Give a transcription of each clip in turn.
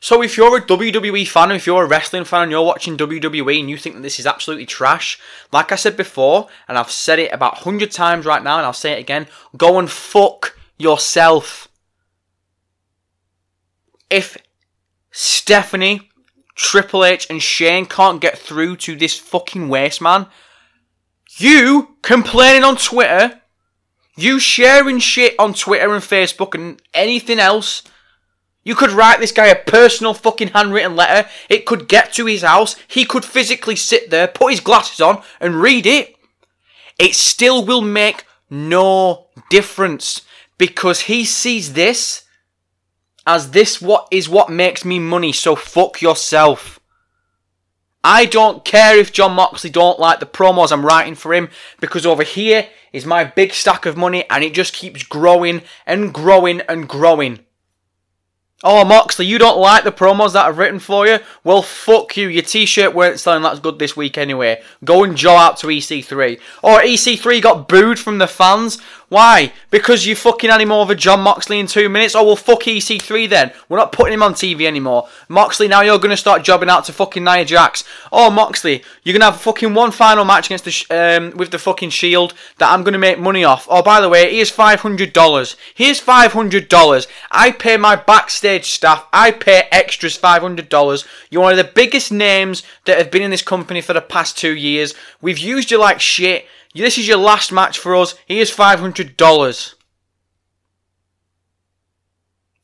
So if you're a WWE fan, if you're a wrestling fan and you're watching WWE and you think that this is absolutely trash, like I said before, and I've said it about 100 times right now and I'll say it again, go and fuck yourself. If Stephanie, Triple H, and Shane can't get through to this fucking waste man, you complaining on Twitter, you sharing shit on Twitter and Facebook and anything else, you could write this guy a personal fucking handwritten letter. It could get to his house. He could physically sit there, put his glasses on, and read it. It still will make no difference because he sees this as this what is what makes me money, so fuck yourself. I don't care if Jon Moxley don't like the promos I'm writing for him because over here is my big stack of money and it just keeps growing and growing and growing. Oh, Moxley, you don't like the promos that I've written for you? Well, fuck you. Your t-shirt weren't selling that good this week anyway. Go and jaw out to EC3. Or EC3 got booed from the fans. Why? Because you fucking had him over Jon Moxley in two minutes? Oh, well, fuck EC3 then. We're not putting him on TV anymore. Moxley, now you're going to start jobbing out to fucking Nia Jax. Oh, Moxley, you're going to have fucking one final match against the um, with the fucking Shield that I'm going to make money off. Oh, by the way, here's $500. Here's $500. I pay my backstage staff. I pay extras $500. You're one of the biggest names that have been in this company for the past two years. We've used you like shit. This is your last match for us. Here's $500.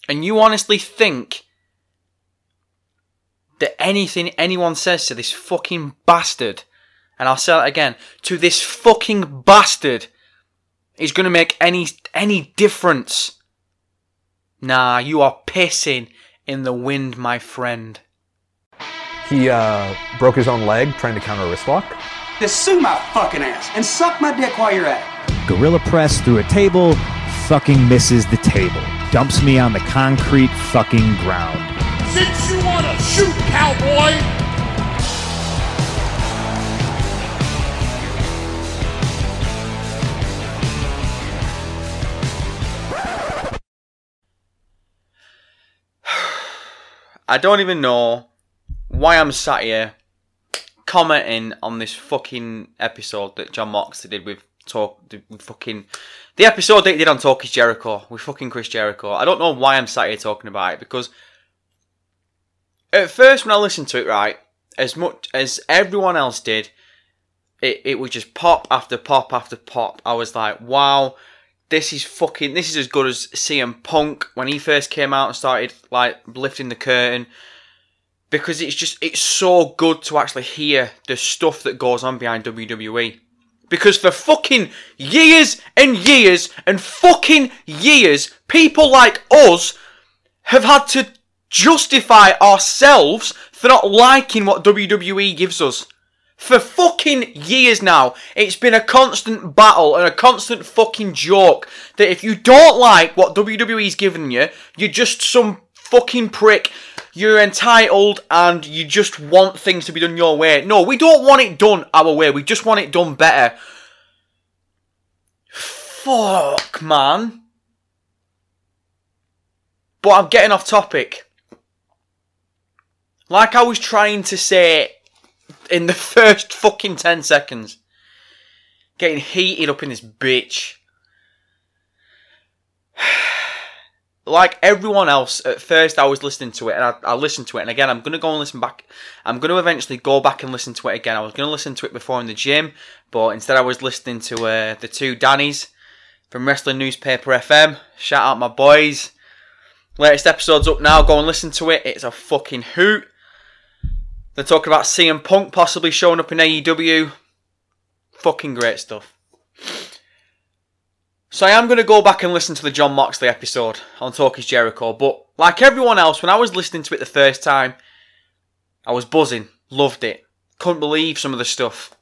And you honestly think that anything anyone says to this fucking bastard, and I'll say that again, to this fucking bastard, is going to make any any difference? Nah, you are pissing in the wind, my friend. He uh, broke his own leg trying to counter a wrist lock. Just sue my fucking ass and suck my dick while you're at it. Gorilla press through a table, fucking misses the table. Dumps me on the concrete fucking ground. Since you want to shoot, cowboy, I don't even know why I'm sat here commenting on this fucking episode that Jon Moxley did with talk with fucking the episode that he did on Talk is Jericho with fucking Chris Jericho. I don't know why I'm sat here talking about it because at first when I listened to it, right, as much as everyone else did, it, it was just pop after pop after pop. I was like, wow, this is fucking this is as good as CM Punk when he first came out and started like lifting the curtain because it's just it's so good to actually hear the stuff that goes on behind WWE. Because for fucking years and years and fucking years, people like us have had to justify ourselves for not liking what WWE gives us. For fucking years now, it's been a constant battle and a constant fucking joke that if you don't like what WWE's giving you, you're just some fucking prick. You're entitled and you just want things to be done your way. No, we don't want it done our way. We just want it done better. Fuck, man. But I'm getting off topic. Like I was trying to say in the first fucking 10 seconds. Getting heated up in this bitch. like everyone else, at first I was listening to it and I, I listened to it, and again I'm gonna go and listen back. I'm gonna eventually go back and listen to it again. I was gonna listen to it before in the gym, but instead I was listening to uh, the two Dannies from Wrestling Newspaper FM. Shout out my boys. Latest episode's up now. Go and listen to it. It's a fucking hoot. They're talking about CM Punk possibly showing up in AEW. Fucking great stuff. So I am going to go back and listen to the Jon Moxley episode on Talk is Jericho, but like everyone else, when I was listening to it the first time, I was buzzing, loved it, couldn't believe some of the stuff.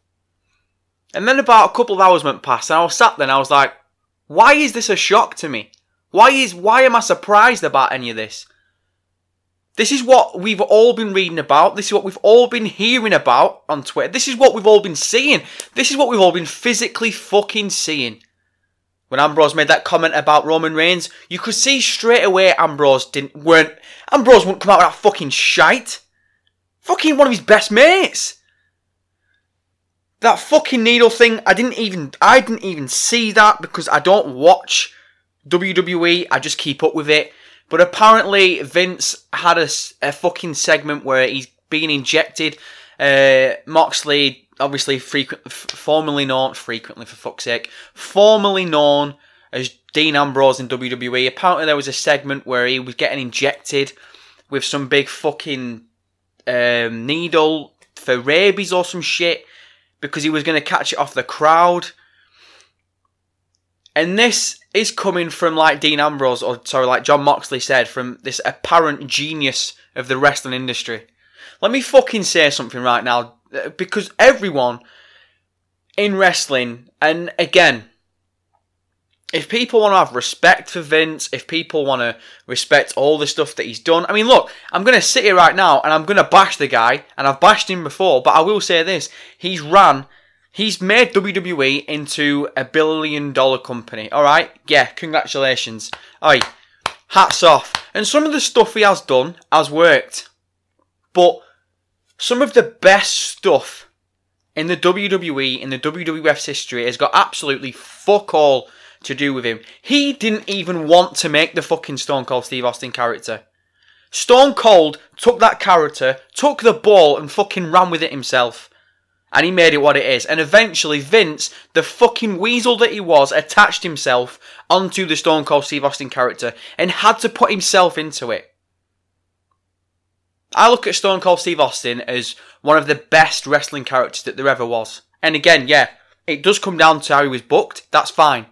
And then about a couple of hours went past, and I was sat there and I was like, why is this a shock to me? Why is why am I surprised about any of this? This is what we've all been reading about. This is what we've all been hearing about on Twitter. This is what we've all been seeing. This is what we've all been physically fucking seeing. When Ambrose made that comment about Roman Reigns, you could see straight away Ambrose didn't weren't Ambrose wouldn't come out with that fucking shite. Fucking one of his best mates. That fucking needle thing, I didn't even I didn't even see that because I don't watch WWE. I just keep up with it. But apparently Vince had a, a fucking segment where he's being injected. Uh, Moxley, obviously frequent, formerly known, frequently for fuck's sake, formerly known as Dean Ambrose in WWE. Apparently there was a segment where he was getting injected with some big fucking um, needle for rabies or some shit because he was going to catch it off the crowd. And this is coming from like Dean Ambrose, or sorry, like Jon Moxley said, from this apparent genius of the wrestling industry. Let me fucking say something right now, Uh, because everyone in wrestling, and again, if people want to have respect for Vince, if people want to respect all the stuff that he's done, I mean, look, I'm going to sit here right now and I'm going to bash the guy, and I've bashed him before, but I will say this: he's ran, he's made WWE into a billion dollar company. All right, yeah, congratulations. Oi, hats off. And some of the stuff he has done has worked, but some of the best stuff in the WWE, in the WWF's history, has got absolutely fuck all to do with him. He didn't even want to make the fucking Stone Cold Steve Austin character. Stone Cold took that character, took the ball, and fucking ran with it himself. And he made it what it is. And eventually, Vince, the fucking weasel that he was, attached himself onto the Stone Cold Steve Austin character and had to put himself into it. I look at Stone Cold Steve Austin as one of the best wrestling characters that there ever was. And again, yeah, it does come down to how he was booked. That's fine.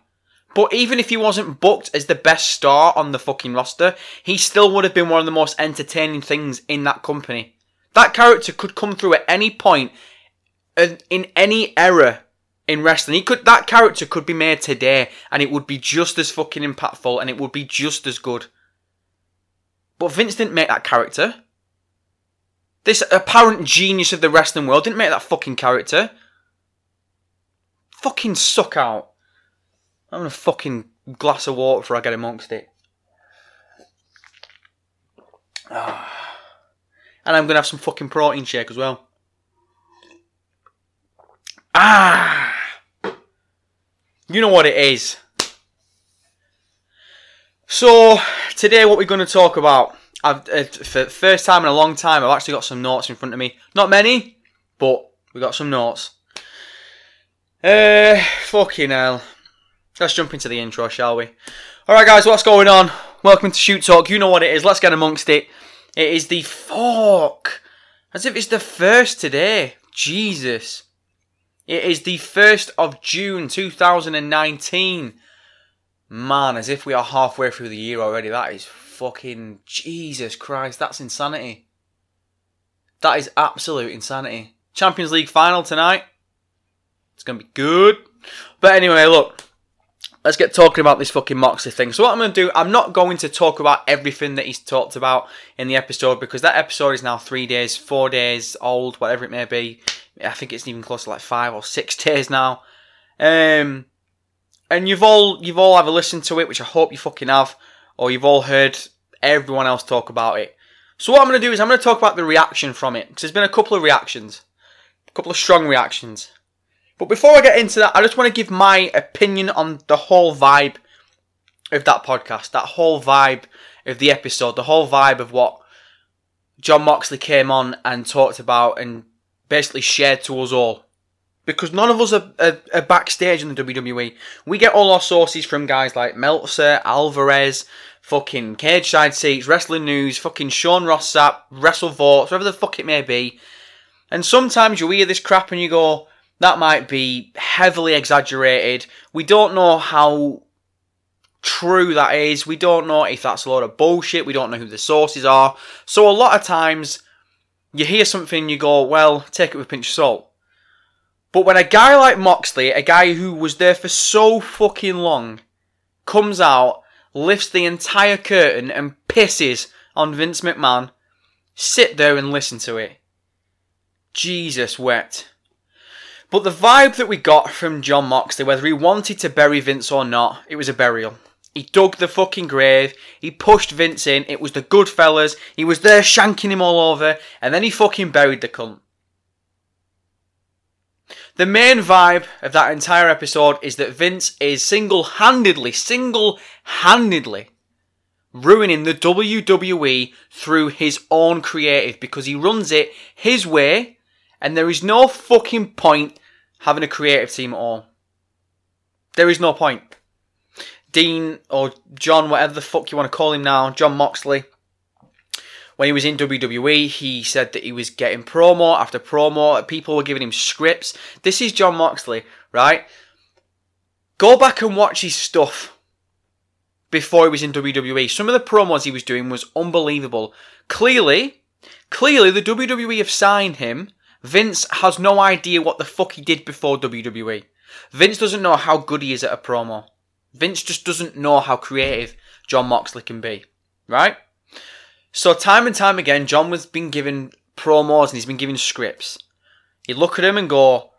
But even if he wasn't booked as the best star on the fucking roster, he still would have been one of the most entertaining things in that company. That character could come through at any point in any era in wrestling. He could that character could be made today and it would be just as fucking impactful and it would be just as good. But Vince didn't make that character. This apparent genius of the wrestling world didn't make that fucking character. Fucking suck out. I'm gonna fucking glass of water before I get amongst it. And I'm gonna have some fucking protein shake as well. Ah! You know what it is. So, today what we're going to talk about, I've, uh, for the first time in a long time, I've actually got some notes in front of me. Not many, but we got some notes. Uh, fucking hell. Let's jump into the intro, shall we? Alright, guys, what's going on? Welcome to Shoot Talk. You know what it is. Let's get amongst it. It is the fuck. As if it's the first today. Jesus. It is the 1st of June 2019. Man, as if we are halfway through the year already. That is fucking Jesus Christ. That's insanity. That is absolute insanity. Champions League final tonight. It's to be good. But anyway, look. Let's get talking about this fucking Moxley thing. So what I'm going to do, I'm not going to talk about everything that he's talked about in the episode because that episode is now three days, four days old, whatever it may be. I think it's even close to like five or six days now. Um, and you've all you've all either listened to it, which I hope you fucking have, or you've all heard everyone else talk about it. So what I'm going to do is I'm going to talk about the reaction from it because there's been a couple of reactions, a couple of strong reactions. But before I get into that, I just want to give my opinion on the whole vibe of that podcast, that whole vibe of the episode, the whole vibe of what Jon Moxley came on and talked about and basically shared to us all. Because none of us are, are, are backstage in the WWE. We get all our sources from guys like Meltzer, Alvarez, fucking Cageside Seats, Wrestling News, fucking Sean Ross Sapp, WrestleVotes, whatever the fuck it may be. And sometimes you hear this crap and you go, that might be heavily exaggerated. We don't know how true that is. We don't know if that's a lot of bullshit. We don't know who the sources are. So a lot of times you hear something you go, well, take it with a pinch of salt. But when a guy like Moxley, a guy who was there for so fucking long, comes out, lifts the entire curtain and pisses on Vince McMahon, sit there and listen to it. Jesus wept. But the vibe that we got from Jon Moxley, whether he wanted to bury Vince or not, it was a burial. He dug the fucking grave. He pushed Vince in. It was the good fellas. He was there shanking him all over. And then he fucking buried the cunt. The main vibe of that entire episode is that Vince is single handedly, single handedly ruining the WWE through his own creative because he runs it his way and there is no fucking point having a creative team at all. There is no point. Dean or John, whatever the fuck you want to call him now, Jon Moxley, when he was in WWE, he said that he was getting promo after promo. People were giving him scripts. This is Jon Moxley, right? Go back and watch his stuff before he was in WWE. Some of the promos he was doing was unbelievable. Clearly, clearly the WWE have signed him. Vince has no idea what the fuck he did before WWE. Vince doesn't know how good he is at a promo. Vince just doesn't know how creative Jon Moxley can be, right? So time and time again, John was been given promos and he's been given scripts. He'd look at him and go,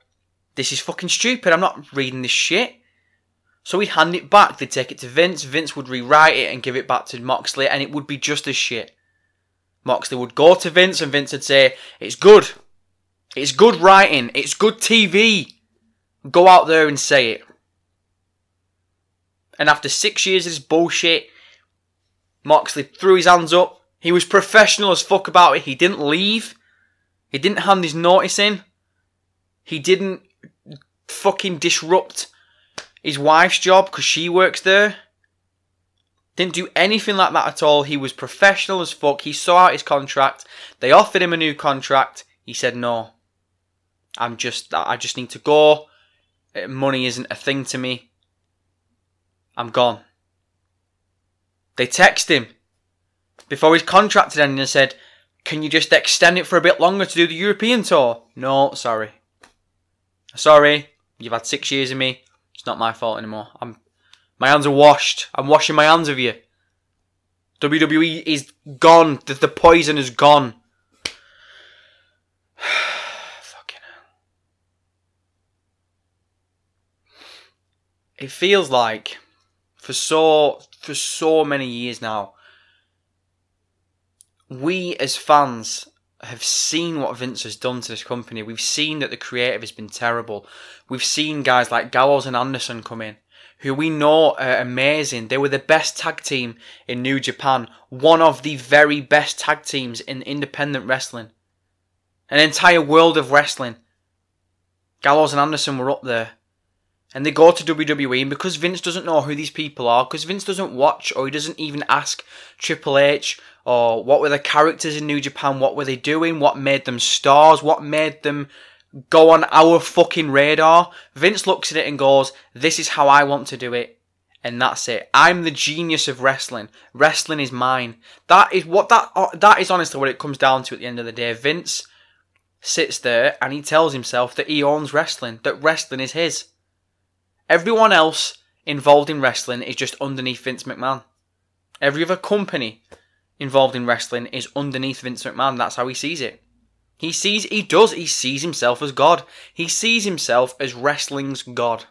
"This is fucking stupid. I'm not reading this shit." So he'd hand it back. They'd take it to Vince. Vince would rewrite it and give it back to Moxley, and it would be just as shit. Moxley would go to Vince, and Vince would say, "It's good. It's good writing. It's good TV. Go out there and say it." And after six years of this bullshit, Moxley threw his hands up. He was professional as fuck about it. He didn't leave. He didn't hand his notice in. He didn't fucking disrupt his wife's job because she works there. Didn't do anything like that at all. He was professional as fuck. He saw out his contract. They offered him a new contract. He said no. I'm just I just need to go. Uh, money isn't a thing to me. I'm gone. They text him before his contract ended and said, Can you just extend it for a bit longer to do the European tour? No, sorry. Sorry, you've had six years of me. It's not my fault anymore. I'm my hands are washed. I'm washing my hands of you. WWE is gone. The, the poison is gone. Fucking hell. It feels like for so for so many years now we as fans have seen what Vince has done to this company. We've seen that the creative has been terrible. We've seen guys like Gallows and Anderson come in, who we know are amazing. They were the best tag team in New Japan, one of the very best tag teams in independent wrestling. An entire world of wrestling. Gallows and Anderson were up there. And they go to WWE, and because Vince doesn't know who these people are, because Vince doesn't watch or he doesn't even ask Triple H or what were the characters in New Japan, what were they doing, what made them stars, what made them go on our fucking radar. Vince looks at it and goes, This is how I want to do it. And that's it. I'm the genius of wrestling. Wrestling is mine. That is what that uh, that is honestly what it comes down to at the end of the day. Vince sits there and he tells himself that he owns wrestling, that wrestling is his. Everyone else involved in wrestling is just underneath Vince McMahon. Every other company involved in wrestling is underneath Vince McMahon. That's how he sees it. He sees, he does, he sees himself as God. He sees himself as wrestling's God.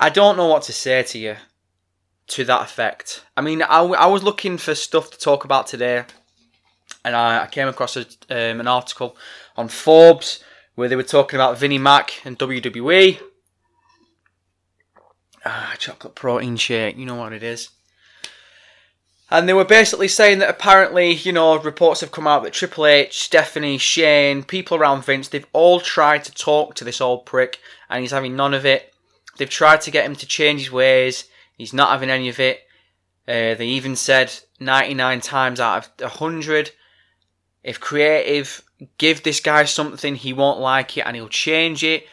I don't know what to say to you to that effect. I mean, I, I was looking for stuff to talk about today, and I, I came across a, um, an article on Forbes where they were talking about Vinnie Mac and WWE. Ah, chocolate protein shake, you know what it is. And they were basically saying that apparently, you know, reports have come out that Triple H, Stephanie, Shane, people around Vince, they've all tried to talk to this old prick, and he's having none of it. They've tried to get him to change his ways, he's not having any of it. Uh, they even said 99 times out of 100, if creative give this guy something, he won't like it and he'll change it.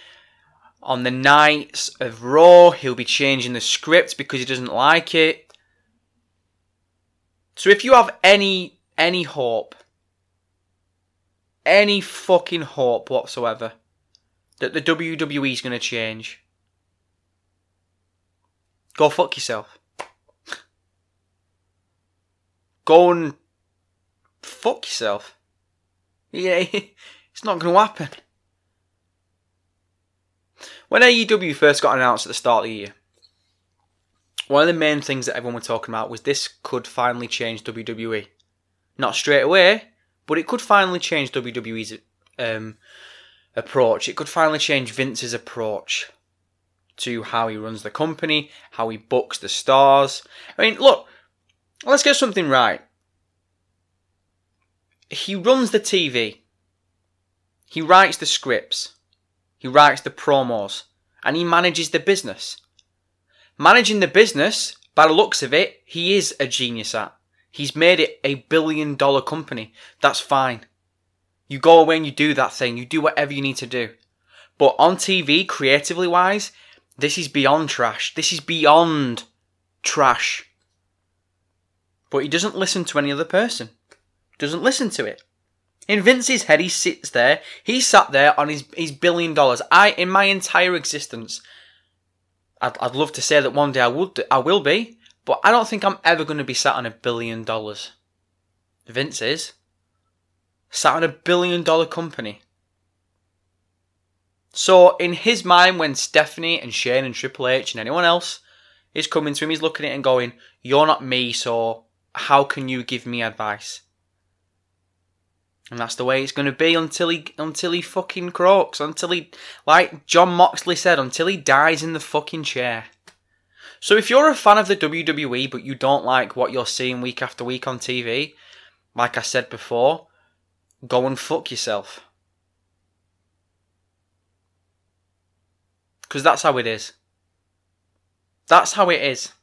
On the nights of Raw, he'll be changing the script because he doesn't like it. So if you have any any hope, any fucking hope whatsoever that the WWE is going to change, go fuck yourself. Go and fuck yourself. Yeah, it's not going to happen. When AEW first got announced at the start of the year, one of the main things that everyone was talking about was this could finally change WWE. Not straight away, but it could finally change WWE's um, approach. It could finally change Vince's approach to how he runs the company, how he books the stars. I mean, look, let's get something right. He runs the TV. He writes the scripts. He writes the promos. And he manages the business. Managing the business, by the looks of it, he is a genius at. He's made it a billion dollar company. That's fine. You go away and you do that thing. You do whatever you need to do. But on TV, creatively wise, this is beyond trash. This is beyond trash. But he doesn't listen to any other person. Doesn't listen to it. In Vince's head, he sits there. He sat there on his, his billion dollars. I, in my entire existence, I'd, I'd love to say that one day I would, I will be, but I don't think I'm ever going to be sat on a billion dollars. Vince is. Sat on a billion dollar company. So, in his mind, when Stephanie and Shane and Triple H and anyone else is coming to him, he's looking at it and going, You're not me, so how can you give me advice? And that's the way it's going to be until he until he fucking croaks, until he, like Jon Moxley said, until he dies in the fucking chair. So if you're a fan of the WWE but you don't like what you're seeing week after week on TV, like I said before, go and fuck yourself. Because that's how it is. That's how it is.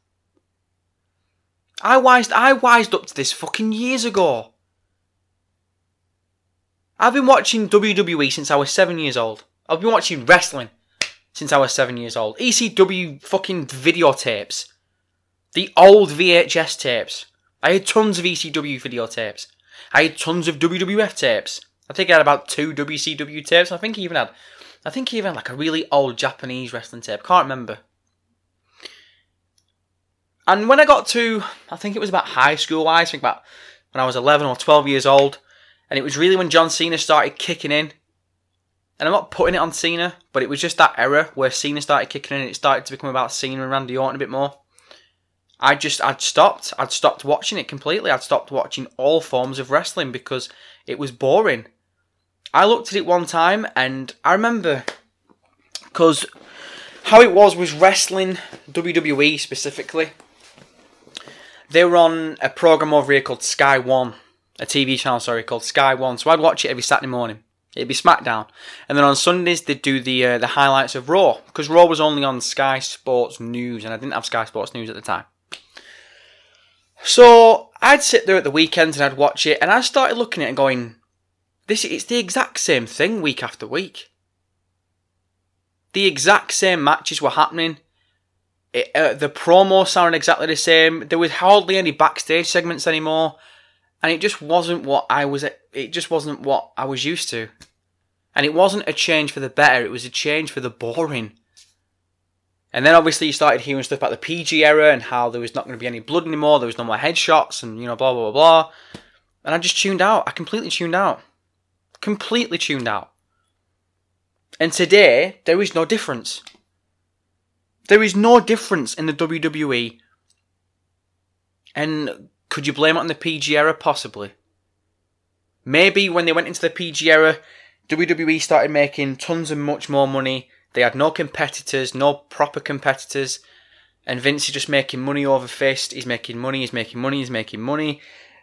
I wised, I wised up to this fucking years ago. I've been watching WWE since I was seven years old. I've been watching wrestling since I was seven years old. ECW fucking videotapes. The old VHS tapes. I had tons of ECW videotapes. I had tons of WWF tapes. I think I had about two WCW tapes. I think he even had, I think he even had like a really old Japanese wrestling tape. Can't remember. And when I got to, I think it was about high school I think about when I was 11 or 12 years old, and it was really when John Cena started kicking in. And I'm not putting it on Cena, but it was just that era where Cena started kicking in and it started to become about Cena and Randy Orton a bit more. I just, I'd stopped. I'd stopped watching it completely. I'd stopped watching all forms of wrestling because it was boring. I looked at it one time and I remember because how it was was wrestling, WWE specifically. They were on a program over here called Sky One, a TV channel, sorry, called Sky One. So I'd watch it every Saturday morning. It'd be SmackDown, and then on Sundays they'd do the uh, the highlights of Raw because Raw was only on Sky Sports News, and I didn't have Sky Sports News at the time. So I'd sit there at the weekends and I'd watch it, and I started looking at it and going, "This it's the exact same thing week after week. The exact same matches were happening. It, uh, the promo sounded exactly the same. There was hardly any backstage segments anymore." And it just wasn't what I was. It just wasn't what I was used to, and it wasn't a change for the better. It was a change for the boring. And then obviously you started hearing stuff about the PG era and how there was not going to be any blood anymore. There was no more headshots and you know blah blah blah blah. And I just tuned out. I completely tuned out. Completely tuned out. And today there is no difference. There is no difference in the WWE. And could you blame it on the PG era? Possibly. Maybe when they went into the PG era, WWE started making tons and much more money. They had no competitors, no proper competitors, and Vince is just making money over fist. He's making money, he's making money, he's making money.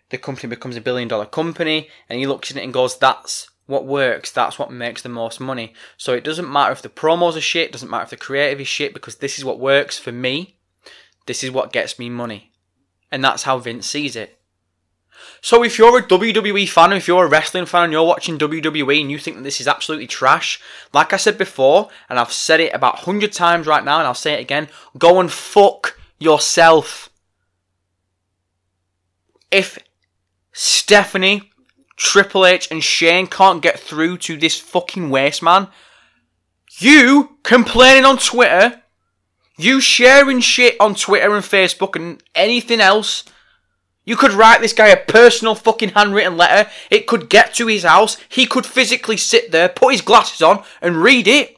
The company becomes a billion dollar company, and he looks at it and goes, That's what works, that's what makes the most money. So it doesn't matter if the promos are shit, doesn't matter if the creative is shit, because this is what works for me. This is what gets me money. And that's how Vince sees it. So if you're a WWE fan, if you're a wrestling fan and you're watching WWE and you think that this is absolutely trash, like I said before, and I've said it about 100 times right now and I'll say it again, go and fuck yourself. If Stephanie, Triple H and Shane can't get through to this fucking waste man, you complaining on Twitter you sharing shit on Twitter and Facebook and anything else You could write this guy a personal fucking handwritten letter. It could get to his house. He could physically sit there, put his glasses on, and read it.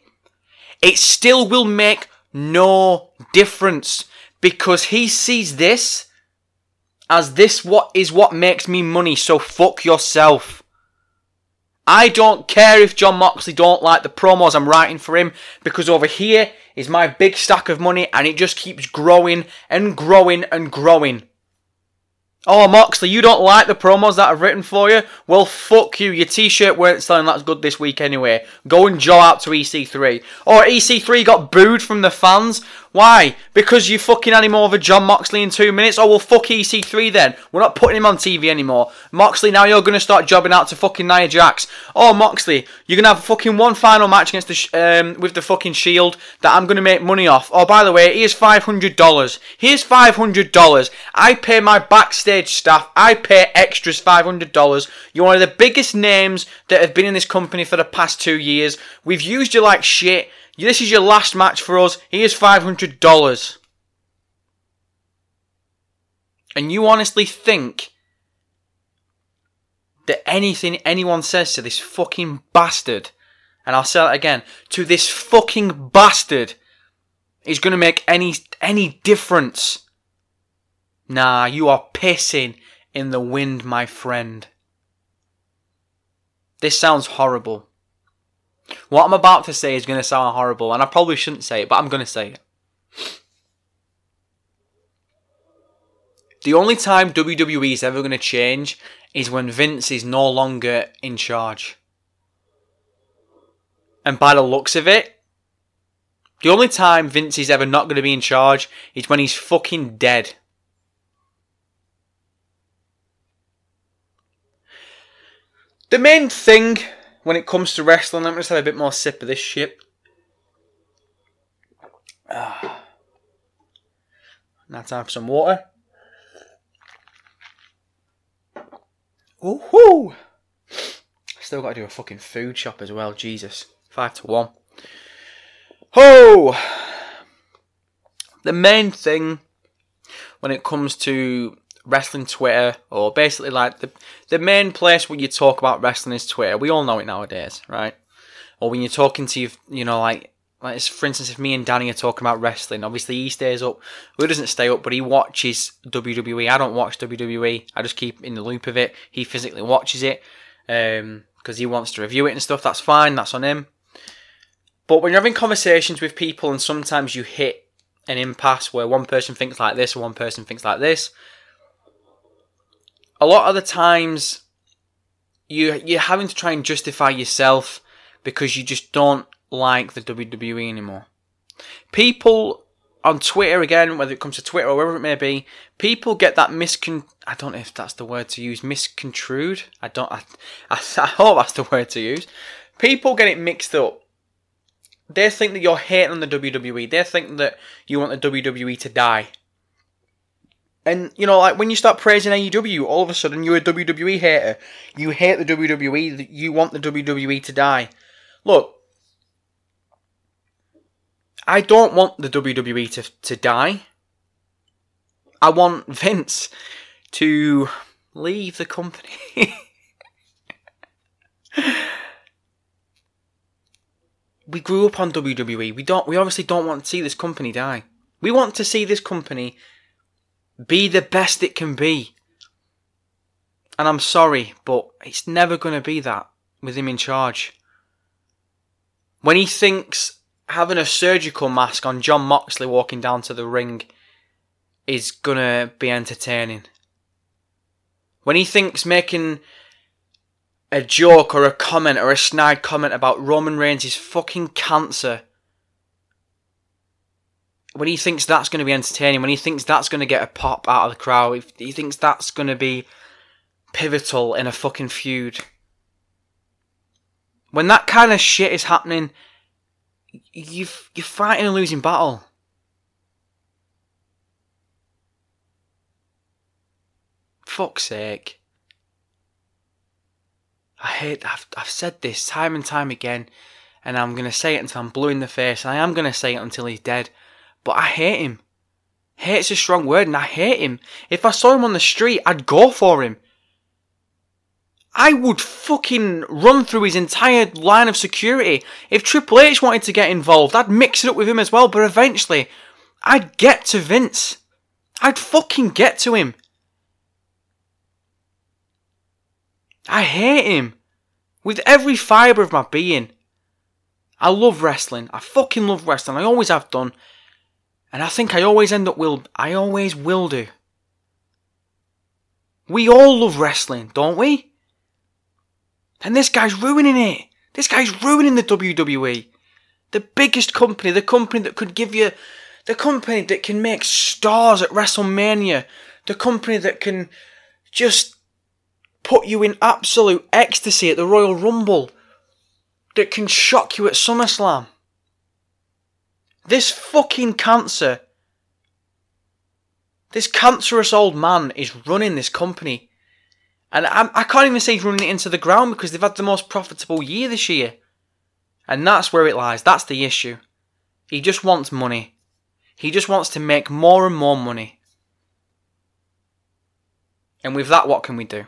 It still will make no difference because he sees this as this what is what makes me money. So fuck yourself. I don't care if Jon Moxley don't like the promos I'm writing for him because over here is my big stack of money and it just keeps growing and growing and growing. Oh, Moxley, you don't like the promos that I've written for you? Well, fuck you. Your t-shirt weren't selling that good this week anyway. Go and jaw out to EC3. Or EC3 got booed from the fans. Why? Because you fucking had him over Jon Moxley in two minutes? Oh, well, fuck EC3 then. We're not putting him on TV anymore. Moxley, now you're going to start jobbing out to fucking Nia Jax. Oh, Moxley, you're going to have fucking one final match against the um, with the fucking Shield that I'm going to make money off. Oh, by the way, here's $500. Here's $500. I pay my backstage staff. I pay extras $500. You're one of the biggest names that have been in this company for the past two years. We've used you like shit. This is your last match for us. Here's $500. And you honestly think that anything anyone says to this fucking bastard, and I'll say it again, to this fucking bastard, is going to make any any difference? Nah, you are pissing in the wind, my friend. This sounds horrible. What I'm about to say is going to sound horrible, and I probably shouldn't say it, but I'm going to say it. The only time WWE is ever going to change is when Vince is no longer in charge. And by the looks of it, the only time Vince is ever not going to be in charge is when he's fucking dead. The main thing when it comes to wrestling, let me just have a bit more sip of this shit. Ah. Now time for some water. Woohoo! Still got to do a fucking food shop as well. Jesus, five to one. Oh, the main thing when it comes to wrestling Twitter, or basically like the the main place where you talk about wrestling is Twitter. We all know it nowadays, right? Or when you're talking to you, you know, like like for instance, if me and Danny are talking about wrestling, obviously he stays up. Who doesn't stay up, but he watches WWE. I don't watch WWE. I just keep in the loop of it. He physically watches it um, because he wants to review it and stuff. That's fine. That's on him. But when you're having conversations with people, and sometimes you hit an impasse where one person thinks like this, one person thinks like this, a lot of the times you you're having to try and justify yourself because you just don't like the WWE anymore. People on Twitter again, whether it comes to Twitter or wherever it may be, people get that miscon. I don't know if that's the word to use. Misconstrued. I don't. I, I, I hope that's the word to use. People get it mixed up. They think that you're hating on the WWE. They think that you want the WWE to die. And you know, like when you start praising AEW, all of a sudden you're a WWE hater. You hate the WWE. You want the WWE to die. Look, I don't want the WWE to to die. I want Vince to leave the company. we grew up on WWE. We don't. We obviously don't want to see this company die. We want to see this company be the best it can be. And I'm sorry, but it's never going to be that with him in charge. When he thinks having a surgical mask on Jon Moxley walking down to the ring is going to be entertaining. When he thinks making a joke or a comment or a snide comment about Roman Reigns is fucking cancer when he thinks that's going to be entertaining, when he thinks that's going to get a pop out of the crowd, if he thinks that's going to be pivotal in a fucking feud. When that kind of shit is happening, you've, you're fighting a losing battle. Fuck's sake. I hate, I've, I've said this time and time again, and I'm going to say it until I'm blue in the face, and I am going to say it until he's dead. But I hate him. Hate's a strong word, and I hate him. If I saw him on the street, I'd go for him. I would fucking run through his entire line of security. If Triple H wanted to get involved, I'd mix it up with him as well, but eventually, I'd get to Vince. I'd fucking get to him. I hate him. With every fibre of my being. I love wrestling. I fucking love wrestling. I always have done. And I think I always end up will I always will do. We all love wrestling, don't we? And this guy's ruining it. This guy's ruining the WWE. The biggest company, the company that could give you the company that can make stars at WrestleMania, the company that can just put you in absolute ecstasy at the Royal Rumble, that can shock you at SummerSlam. This fucking cancer, this cancerous old man is running this company. And I, I can't even say he's running it into the ground because they've had the most profitable year this year. And that's where it lies. That's the issue. He just wants money. He just wants to make more and more money. And with that, what can we do?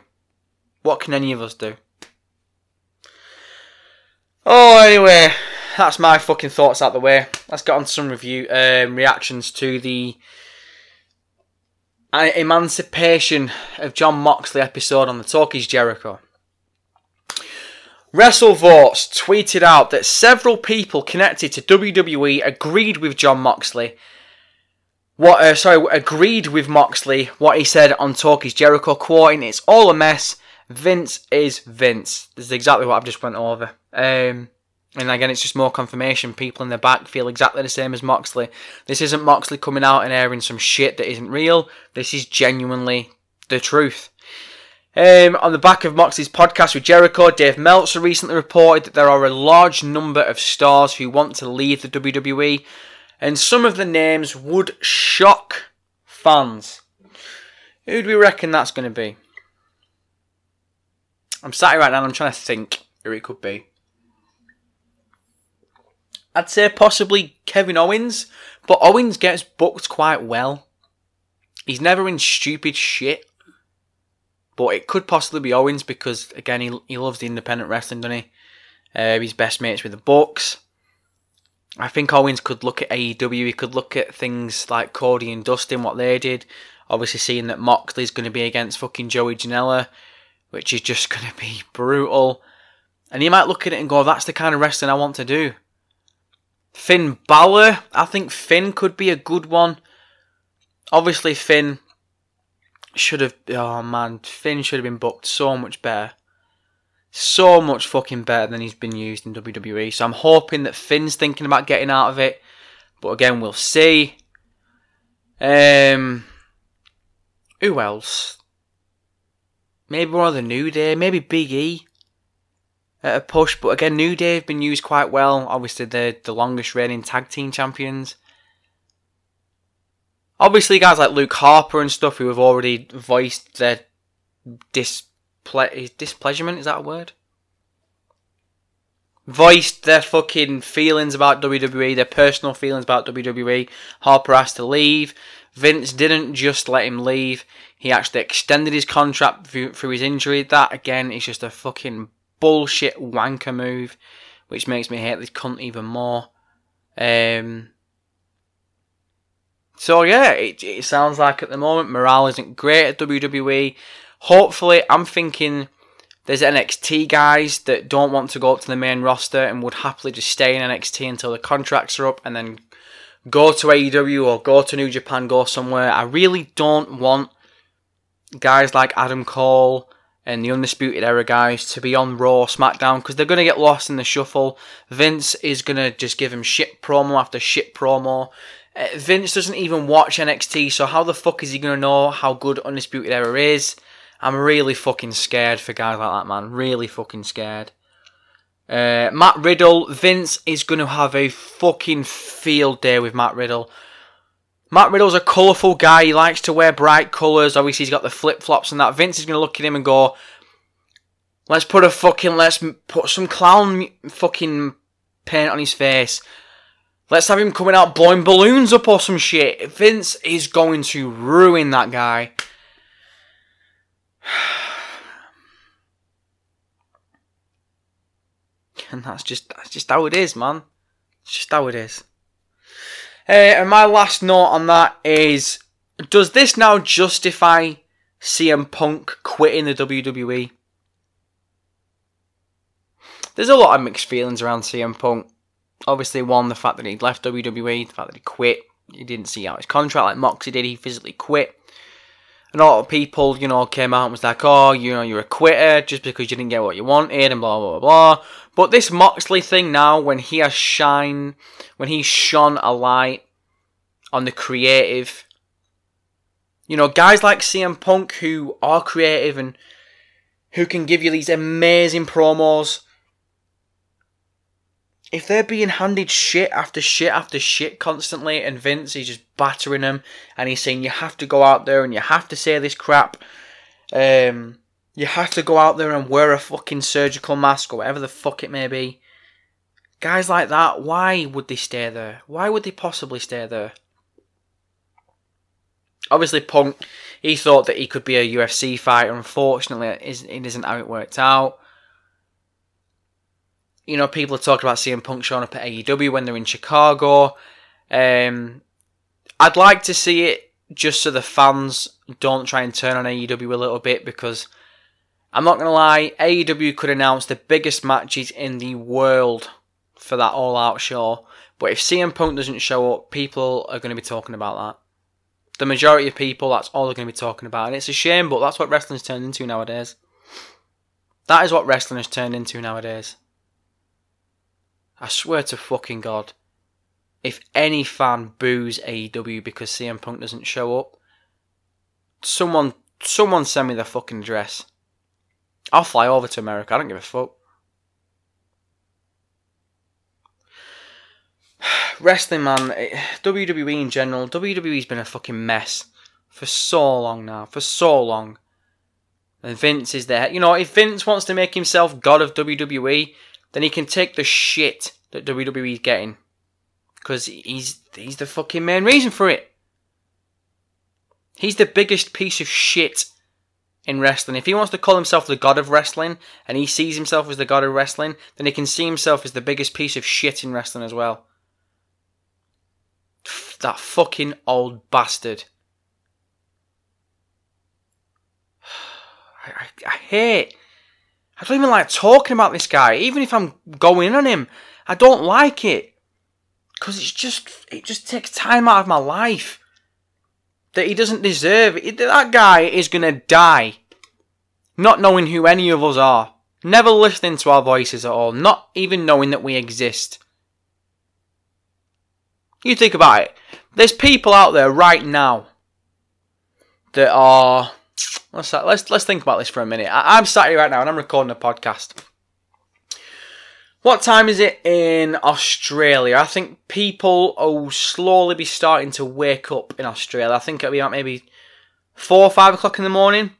What can any of us do? Oh, anyway, that's my fucking thoughts out the way. Let's get on to some review um, reactions to the uh, Emancipation of Jon Moxley episode on the Talk is Jericho. WrestleVotes tweeted out that several people connected to WWE agreed with Jon Moxley. What? Uh, sorry, agreed with Moxley what he said on Talk is Jericho, quoting, "It's all a mess. Vince is Vince." This is exactly what I've just went over. Um, and again, it's just more confirmation. People in the back feel exactly the same as Moxley. This isn't Moxley coming out and airing some shit that isn't real. This is genuinely the truth. Um, on the back of Moxley's podcast with Jericho, Dave Meltzer recently reported that there are a large number of stars who want to leave the WWE, and some of the names would shock fans. Who do we reckon that's going to be? I'm sat here right now and I'm trying to think who it could be. I'd say possibly Kevin Owens, but Owens gets booked quite well. He's never in stupid shit. But it could possibly be Owens because, again, he, he loves the independent wrestling, doesn't he? Uh, he's best mates with the Bucks. I think Owens could look at AEW. He could look at things like Cody and Dustin, what they did. Obviously, seeing that Moxley's going to be against fucking Joey Janela, which is just going to be brutal. And he might look at it and go, that's the kind of wrestling I want to do. Finn Balor, I think Finn could be a good one. Obviously, Finn should have. Oh man, Finn should have been booked so much better. So much fucking better than he's been used in WWE. So I'm hoping that Finn's thinking about getting out of it. But again, we'll see. Um, who else? Maybe one of the New Day. Maybe Big E a push. But again, New Day have been used quite well. Obviously, they're the longest reigning tag team champions. Obviously, guys like Luke Harper and stuff who have already voiced their disple- displeasurement. Is that a word? Voiced their fucking feelings about WWE, their personal feelings about WWE. Harper has to leave. Vince didn't just let him leave. He actually extended his contract through, through his injury. That again is just a fucking bullshit wanker move, which makes me hate this cunt even more. Um, so yeah, it, it sounds like at the moment morale isn't great at WWE. Hopefully, I'm thinking there's NXT guys that don't want to go up to the main roster and would happily just stay in NXT until the contracts are up and then go to AEW or go to New Japan, go somewhere. I really don't want guys like Adam Cole and the Undisputed Era guys to be on Raw, SmackDown, because they're going to get lost in the shuffle. Vince is going to just give him shit promo after shit promo. Uh, Vince doesn't even watch NXT, so how the fuck is he going to know how good Undisputed Era is? I'm really fucking scared for guys like that, man. Really fucking scared. Uh, Matt Riddle, Vince is going to have a fucking field day with Matt Riddle. Matt Riddle's a colourful guy. He likes to wear bright colours. Obviously, he's got the flip flops and that. Vince is going to look at him and go, "Let's put a fucking let's put some clown fucking paint on his face. Let's have him coming out blowing balloons up or some shit. Vince is going to ruin that guy. And that's just that's just how it is, man. It's just how it is. Uh, and my last note on that is: Does this now justify CM Punk quitting the WWE? There's a lot of mixed feelings around CM Punk. Obviously, one, the fact that he left WWE, the fact that he quit. He didn't see out his contract like Moxley did. He physically quit. And a lot of people, you know, came out and was like, oh, you know, you're a quitter just because you didn't get what you wanted and blah, blah, blah, blah. But this Moxley thing now, when he has shine, when he's shone a light on the creative, you know, guys like CM Punk who are creative and who can give you these amazing promos, if they're being handed shit after shit after shit constantly, and Vince is just battering them, and he's saying you have to go out there and you have to say this crap, um, you have to go out there and wear a fucking surgical mask or whatever the fuck it may be. Guys like that, why would they stay there? Why would they possibly stay there? Obviously, Punk, he thought that he could be a UFC fighter. Unfortunately, it isn't how it worked out you know, people are talking about CM Punk showing up at AEW when they're in Chicago. Um, I'd like to see it just so the fans don't try and turn on AEW a little bit because I'm not going to lie, AEW could announce the biggest matches in the world for that all out show. But if CM Punk doesn't show up, people are going to be talking about that. The majority of people, that's all they're going to be talking about. And it's a shame, but that's what wrestling's turned into nowadays. That is what wrestling has turned into nowadays. I swear to fucking God, if any fan boos AEW because CM Punk doesn't show up, someone someone send me the fucking address. I'll fly over to America. I don't give a fuck. Wrestling, man, eh, WWE in general, WWE's been a fucking mess for so long now, for so long. And Vince is there. You know, if Vince wants to make himself god of WWE, then he can take the shit that WWE's getting. Because he's he's the fucking main reason for it. He's the biggest piece of shit in wrestling. If he wants to call himself the god of wrestling and he sees himself as the god of wrestling, then he can see himself as the biggest piece of shit in wrestling as well. That fucking old bastard. I, I, I hate I don't even like talking about this guy, even if I'm going on him. I don't like it because it's just it just takes time out of my life that he doesn't deserve. It. That guy is gonna die, not knowing who any of us are, never listening to our voices at all, not even knowing that we exist. You think about it. There's people out there right now that are Let's let's let's think about this for a minute. I, I'm sat here right now and I'm recording a podcast. What time is it in Australia? I think people will slowly be starting to wake up in Australia. I think it'll be about maybe four or five o'clock in the morning.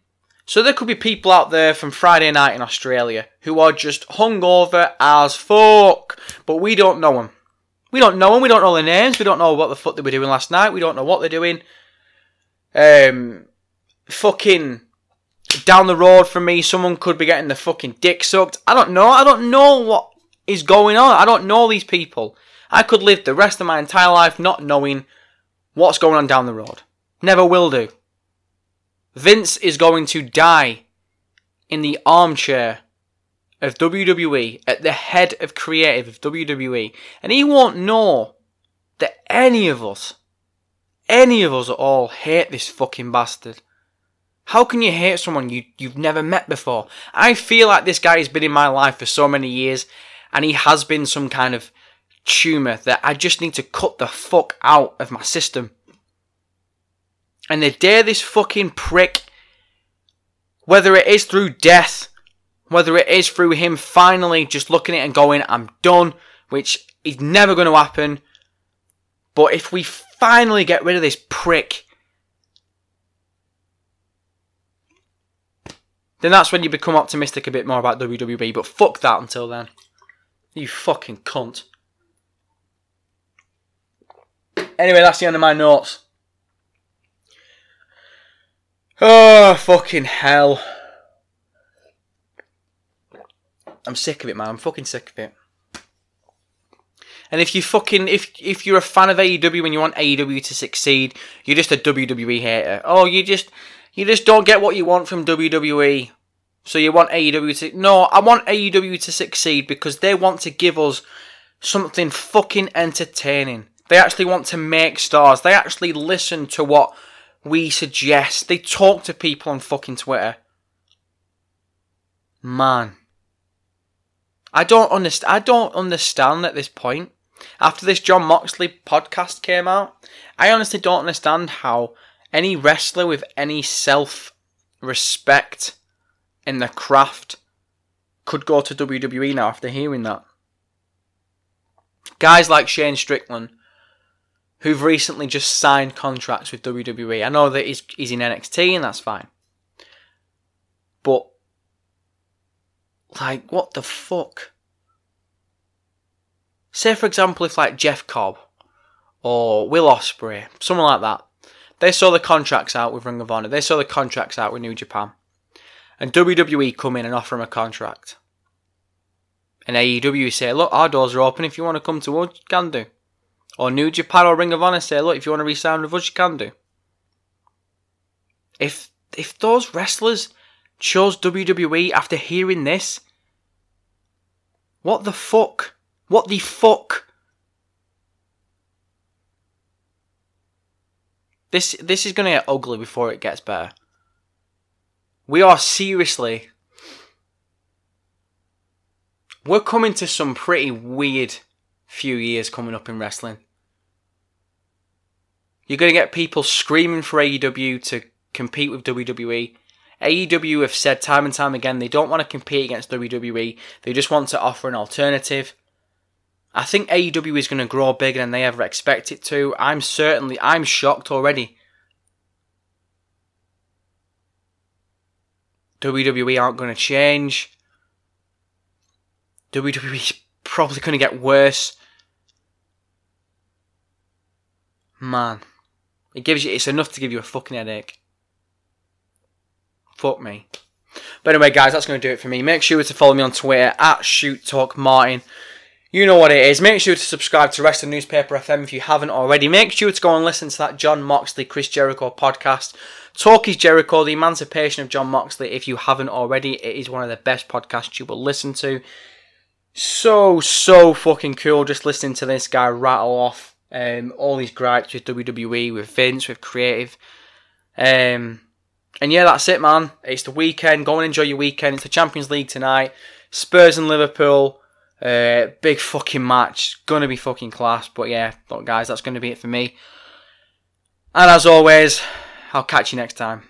So there could be people out there from Friday night in Australia who are just hungover as fuck, but we don't know them. We don't know them. We don't know their names. We don't know what the fuck they were doing last night. We don't know what they're doing. Um, fucking down the road from me, someone could be getting the fucking dick sucked. I don't know. I don't know what is going on. I don't know these people. I could live the rest of my entire life not knowing what's going on down the road. Never will do. Vince is going to die in the armchair of WWE at the head of creative of WWE, and he won't know that any of us, any of us at all, hate this fucking bastard. How can you hate someone you, you've never met before? I feel like this guy has been in my life for so many years and he has been some kind of tumour that I just need to cut the fuck out of my system. And the day this fucking prick, whether it is through death, whether it is through him finally just looking at it and going, I'm done, which is never going to happen. But if we finally get rid of this prick, then that's when you become optimistic a bit more about WWE. But fuck that until then. You fucking cunt. Anyway, that's the end of my notes. Oh, fucking hell. I'm sick of it, man. I'm fucking sick of it. And if you fucking if if you're a fan of AEW and you want AEW to succeed, you're just a WWE hater. Oh, you just you just don't get what you want from WWE. So you want AEW to No, I want AEW to succeed because they want to give us something fucking entertaining. They actually want to make stars. They actually listen to what we suggest. They talk to people on fucking Twitter. Man. I don't understand. I don't understand at this point. After this Jon Moxley podcast came out, I honestly don't understand how any wrestler with any self respect in the craft could go to WWE now after hearing that. Guys like Shane Strickland, who've recently just signed contracts with WWE. I know that he's, he's in NXT and that's fine. But, like, what the fuck? Say, for example, if like Jeff Cobb or Will Ospreay, someone like that, they saw the contracts out with Ring of Honor, they saw the contracts out with New Japan, and WWE come in and offer them a contract. And AEW say, look, our doors are open. If you want to come to us, you can do. Or New Japan or Ring of Honor say, look, if you want to re-sign with us, you can do. If if those wrestlers chose WWE after hearing this, what the fuck? What the fuck? This this is gonna get ugly before it gets better. We are seriously we're coming to some pretty weird few years coming up in wrestling. You're going to get people screaming for AEW to compete with WWE. AEW have said time and time again they don't want to compete against WWE, they just want to offer an alternative. I think AEW is going to grow bigger than they ever expect it to. I'm certainly, I'm shocked already. WWE aren't going to change. WWE's probably going to get worse. Man, it gives you. It's enough to give you a fucking headache. Fuck me. But anyway, guys, that's going to do it for me. Make sure to follow me on Twitter at Shoot Talk Martin. You know what it is. Make sure to subscribe to Wrestling Newspaper FM if you haven't already. Make sure to go and listen to that Jon Moxley, Chris Jericho podcast. Talk is Jericho, the emancipation of Jon Moxley. If you haven't already, it is one of the best podcasts you will listen to so so fucking cool just listening to this guy rattle off um, all these gripes with WWE, with Vince, with creative. Um, and yeah, that's it, man. It's the weekend. Go and enjoy your weekend. It's the Champions League tonight. Spurs and Liverpool. Uh, big fucking match. Gonna be fucking class. But yeah, look, guys, that's gonna be it for me. And as always, I'll catch you next time.